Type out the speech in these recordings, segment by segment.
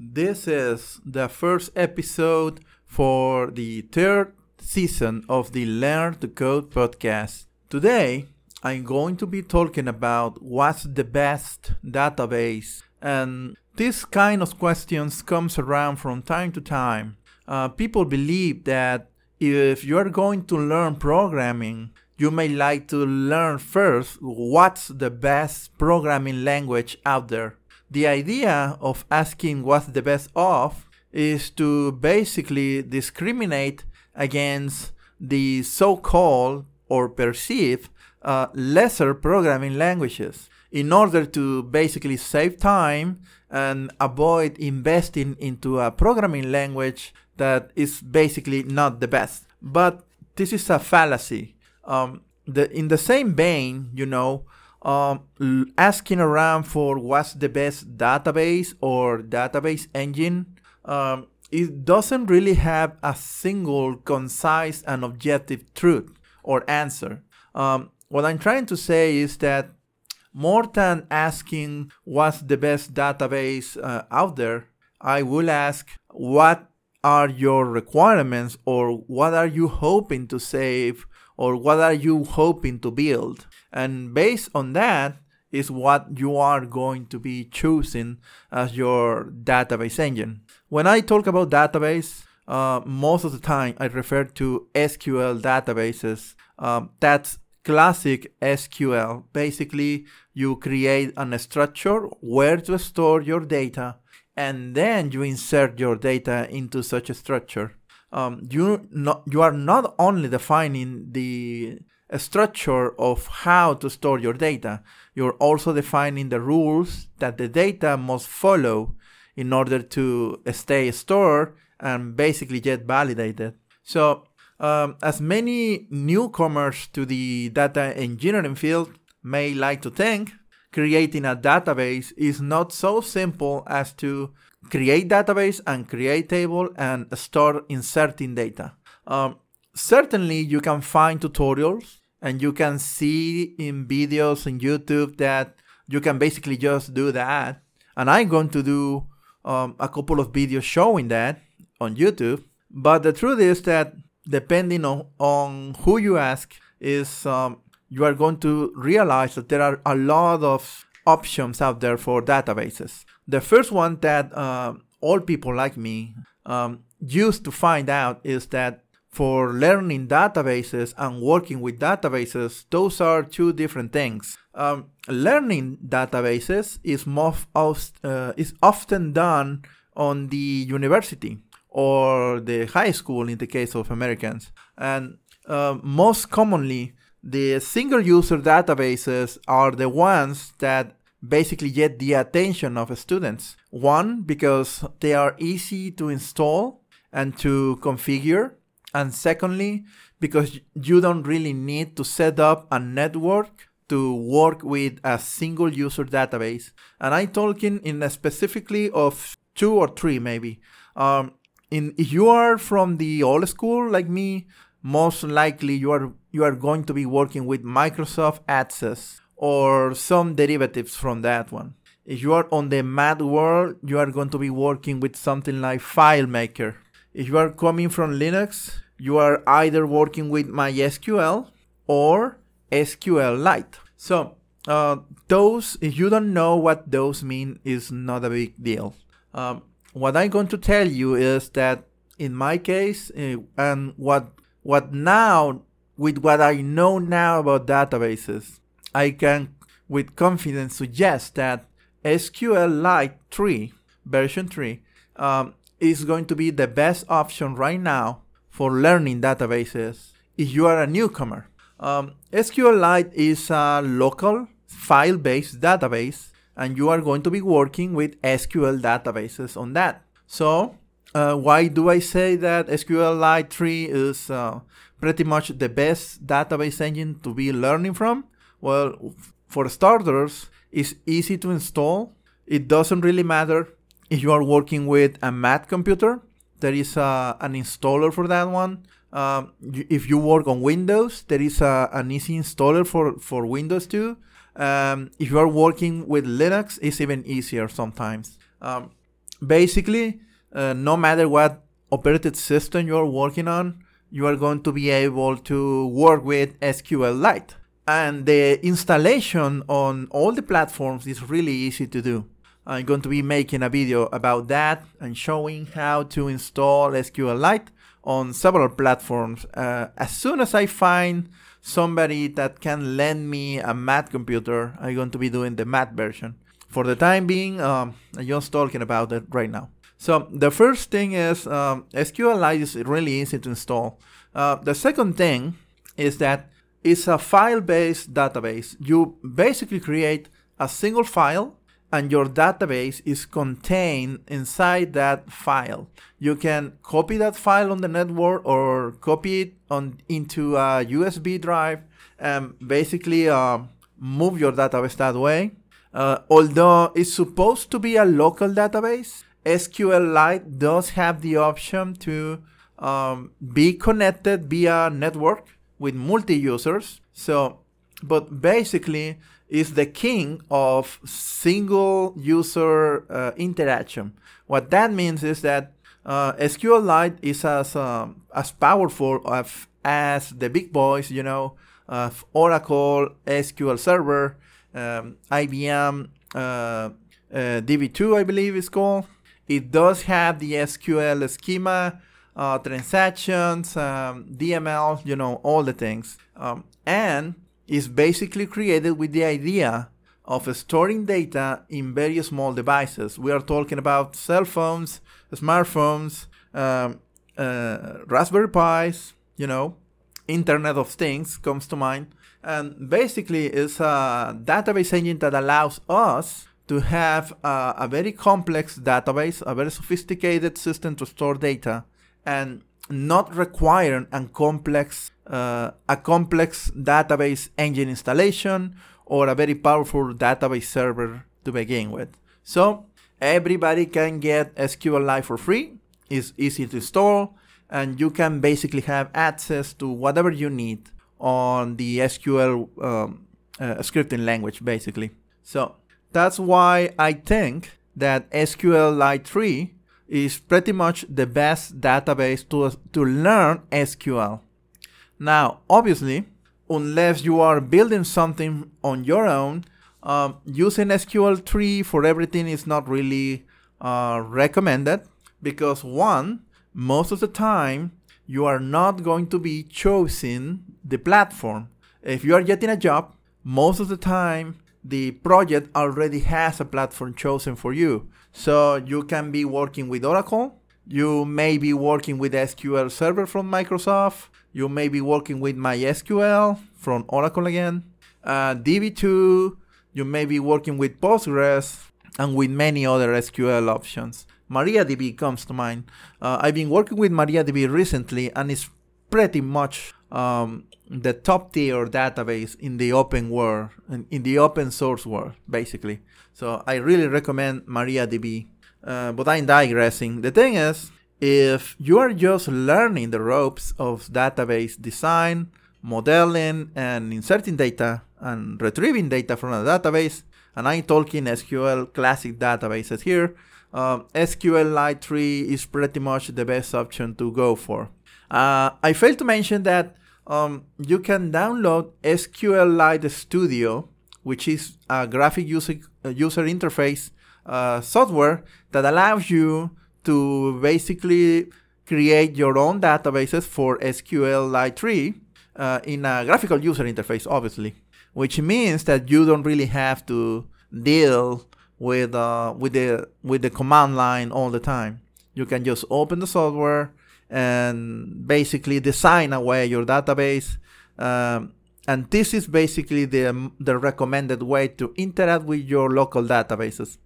This is the first episode for the third season of the Learn to Code podcast. Today, I'm going to be talking about what's the best database and this kind of questions comes around from time to time. Uh, people believe that if you are going to learn programming, you may like to learn first what's the best programming language out there the idea of asking what's the best of is to basically discriminate against the so-called or perceived uh, lesser programming languages in order to basically save time and avoid investing into a programming language that is basically not the best. But this is a fallacy. Um, the, in the same vein, you know, um, asking around for what's the best database or database engine, um, it doesn't really have a single concise and objective truth or answer. Um, what I'm trying to say is that more than asking what's the best database uh, out there, I will ask what are your requirements or what are you hoping to save or what are you hoping to build? And based on that is what you are going to be choosing as your database engine. When I talk about database, uh, most of the time I refer to SQL databases. Um, that's classic SQL. Basically, you create a structure where to store your data and then you insert your data into such a structure um, you not you are not only defining the structure of how to store your data, you're also defining the rules that the data must follow in order to stay stored and basically get validated. So, um, as many newcomers to the data engineering field may like to think, creating a database is not so simple as to create database and create table and start inserting data. Um, certainly you can find tutorials and you can see in videos on YouTube that you can basically just do that. And I'm going to do um, a couple of videos showing that on YouTube. But the truth is that depending on, on who you ask, is um, you are going to realize that there are a lot of options out there for databases. The first one that uh, all people like me um, used to find out is that for learning databases and working with databases, those are two different things. Um, learning databases is most uh, is often done on the university or the high school in the case of Americans, and uh, most commonly the single user databases are the ones that basically get the attention of students. One, because they are easy to install and to configure. And secondly, because you don't really need to set up a network to work with a single user database. And I'm talking in specifically of two or three maybe. Um, in if you are from the old school like me, most likely you are you are going to be working with Microsoft Access or some derivatives from that one. If you are on the Mac world, you are going to be working with something like FileMaker. If you are coming from Linux, you are either working with MySQL or SQLite. So, uh, those, if you don't know what those mean, is not a big deal. Um, what I'm going to tell you is that in my case, uh, and what what now with what I know now about databases, I can with confidence suggest that SQLite 3, version 3, um, is going to be the best option right now for learning databases if you are a newcomer. Um, SQLite is a local file based database, and you are going to be working with SQL databases on that. So, uh, why do I say that SQLite 3 is uh, pretty much the best database engine to be learning from? Well, for starters, it's easy to install. It doesn't really matter if you are working with a Mac computer. There is a, an installer for that one. Um, if you work on Windows, there is a, an easy installer for, for Windows too. Um, if you are working with Linux, it's even easier sometimes. Um, basically, uh, no matter what operating system you're working on, you are going to be able to work with SQLite. And the installation on all the platforms is really easy to do. I'm going to be making a video about that and showing how to install SQLite on several platforms. Uh, as soon as I find somebody that can lend me a Mac computer, I'm going to be doing the Mac version. For the time being, um, I'm just talking about it right now. So the first thing is um, SQLite is really easy to install. Uh, the second thing is that it's a file-based database. You basically create a single file and your database is contained inside that file. You can copy that file on the network or copy it on into a USB drive and basically uh, move your database that way. Uh, although it's supposed to be a local database, SQLite does have the option to um, be connected via network with multi-users. So, but basically, is the king of single user uh, interaction. What that means is that uh, SQLite is as um, as powerful as, as the big boys, you know, Oracle, SQL Server, um, IBM uh, uh DB2, I believe is called. It does have the SQL schema, uh, transactions, um, DML, you know, all the things. Um, and is basically created with the idea of storing data in very small devices. We are talking about cell phones, smartphones, um, uh, Raspberry Pis, you know, Internet of Things comes to mind. And basically, it's a database engine that allows us to have a, a very complex database, a very sophisticated system to store data, and not requiring a complex uh, a complex database engine installation or a very powerful database server to begin with. So everybody can get SQL SQLite for free. It's easy to install and you can basically have access to whatever you need on the SQL um, uh, scripting language basically. So that's why I think that SQLite 3 is pretty much the best database to, to learn SQL. Now, obviously, unless you are building something on your own, um, using SQL3 for everything is not really uh, recommended because one, most of the time, you are not going to be choosing the platform. If you are getting a job, most of the time, the project already has a platform chosen for you. So you can be working with Oracle, you may be working with SQL Server from Microsoft, you may be working with MySQL from Oracle again, uh, DB2, you may be working with Postgres, and with many other SQL options. MariaDB comes to mind. Uh, I've been working with MariaDB recently, and it's pretty much um, the top tier database in the open world, in, in, the open source world, basically. So I really recommend MariaDB. Uh, but I'm digressing. The thing is, if you are just learning the ropes of database design, modeling, and inserting data and retrieving data from a database, and I'm talking SQL classic databases here, um, SQLite 3 is pretty much the best option to go for. Uh, I failed to mention that um, you can download SQLite Studio, which is a graphic user, uh, user interface uh, software that allows you to basically create your own databases for SQLite 3 uh, in a graphical user interface, obviously, which means that you don't really have to deal with uh, with the with the command line all the time. You can just open the software and basically design away your database. Um, and this is basically the the recommended way to interact with your local databases.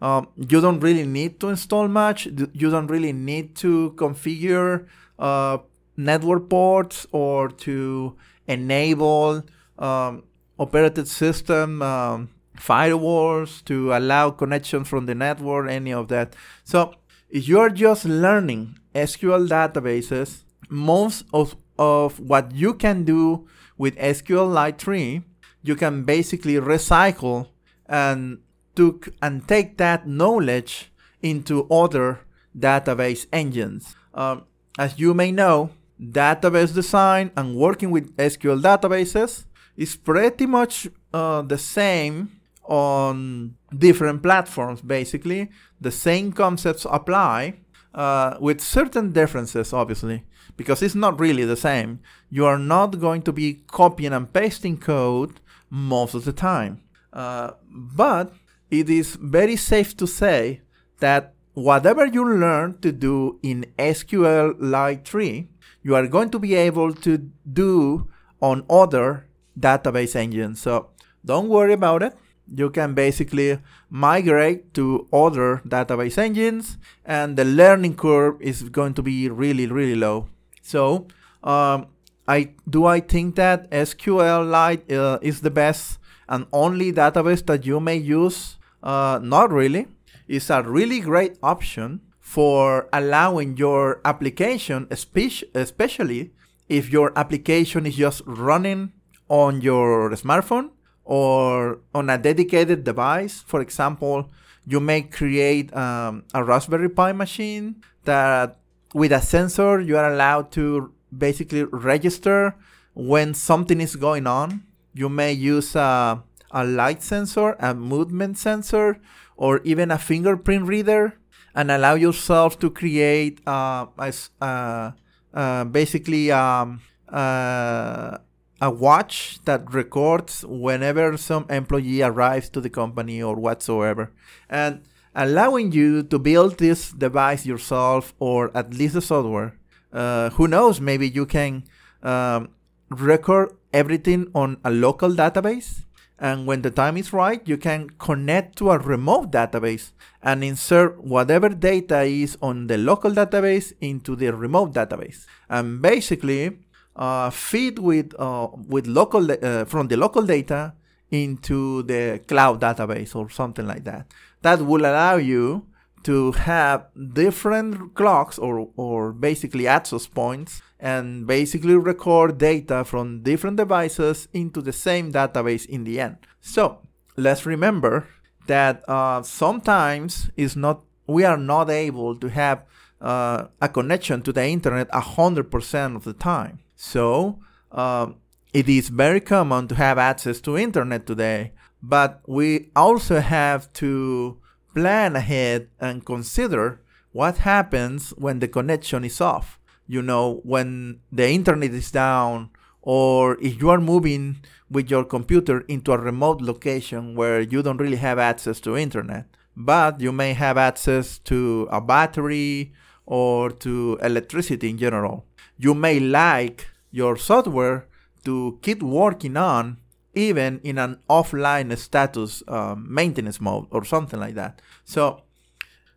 Um, you don't really need to install much. You don't really need to configure uh, network ports or to enable um, operated system um, firewalls to allow connection from the network, any of that. So you're just learning SQL databases, most of, of what you can do with SQLite 3, you can basically recycle and took and take that knowledge into other database engines. Um, as you may know, database design and working with SQL databases is pretty much uh, the same on different platforms, basically. The same concepts apply uh, with certain differences, obviously, because it's not really the same. You are not going to be copying and pasting code most of the time. Uh, but it is very safe to say that whatever you learn to do in SQLite 3, you are going to be able to do on other database engines. So don't worry about it. You can basically migrate to other database engines, and the learning curve is going to be really, really low. So, um, I do I think that SQLite uh, is the best and only database that you may use? Uh, not really. It's a really great option for allowing your application, especially if your application is just running on your smartphone or on a dedicated device. For example, you may create um, a Raspberry Pi machine that with a sensor you are allowed to basically register when something is going on. You may use a, a light sensor, a movement sensor, or even a fingerprint reader and allow yourself to create uh, a, uh, uh, basically um, uh, a watch that records whenever some employee arrives to the company or whatsoever. And allowing you to build this device yourself or at least the software. Uh, who knows, maybe you can um, record everything on a local database. And when the time is right, you can connect to a remote database and insert whatever data is on the local database into the remote database. And basically, uh, feed with uh, with local uh, from the local data into the cloud database or something like that. That will allow you to have different clocks or, or basically access points and basically record data from different devices into the same database in the end. So let's remember that uh, sometimes is not we are not able to have uh, a connection to the internet 100% of the time. So um, it is very common to have access to internet today, but we also have to plan ahead and consider what happens when the connection is off. You know, when the internet is down, or if you are moving with your computer into a remote location where you don't really have access to internet, but you may have access to a battery or to electricity in general you may like your software to keep working on even in an offline status um, maintenance mode or something like that. So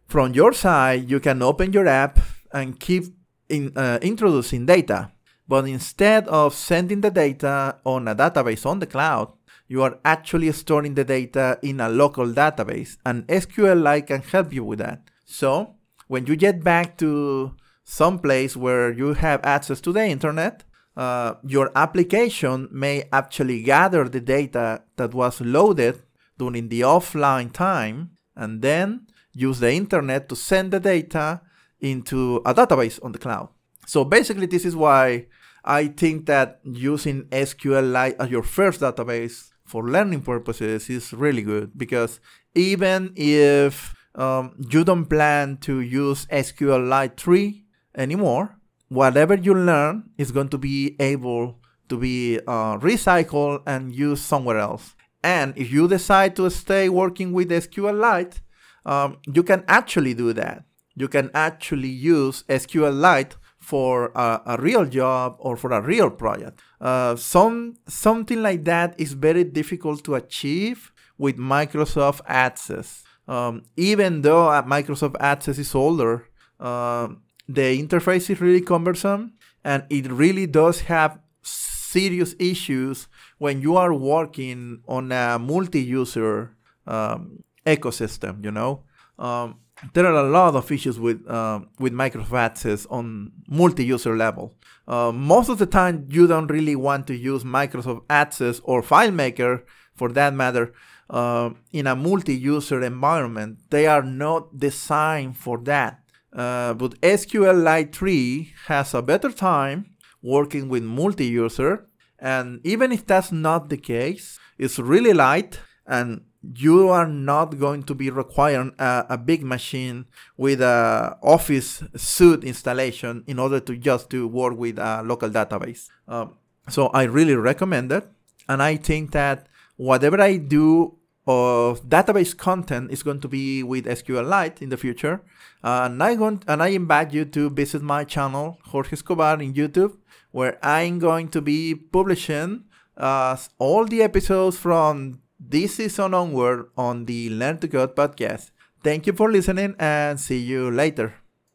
from your side, you can open your app and keep in, uh, introducing data. But instead of sending the data on a database on the cloud, you are actually storing the data in a local database, and SQLite can help you with that. So when you get back to some place where you have access to the internet, uh, your application may actually gather the data that was loaded during the offline time and then use the internet to send the data into a database on the cloud. So basically, this is why I think that using SQLite as your first database for learning purposes is really good because even if um, you don't plan to use SQLite 3 anymore, whatever you learn is going to be able to be uh, recycled and used somewhere else. And if you decide to stay working with SQLite, um, you can actually do that. You can actually use SQLite for a, a, real job or for a real project. Uh, some something like that is very difficult to achieve with Microsoft Access. Um, even though Microsoft Access is older, uh, the interface is really cumbersome and it really does have serious issues when you are working on a multi-user um, ecosystem you know um, there are a lot of issues with uh, with Microsoft Access on multi-user level. Uh, most of the time, you don't really want to use Microsoft Access or FileMaker, for that matter, uh, in a multi-user environment. They are not designed for that. Uh, but SQLite 3 has a better time working with multi-user, and even if that's not the case, it's really light and you are not going to be requiring a, a, big machine with a office suite installation in order to just to work with a local database. Um, so I really recommend it, and I think that whatever I do of database content is going to be with SQLite in the future. Uh, and I want, and I invite you to visit my channel Jorge Escobar in YouTube, where I'm going to be publishing uh, all the episodes from this season onward on the Learn to Code podcast. Thank you for listening and see you later.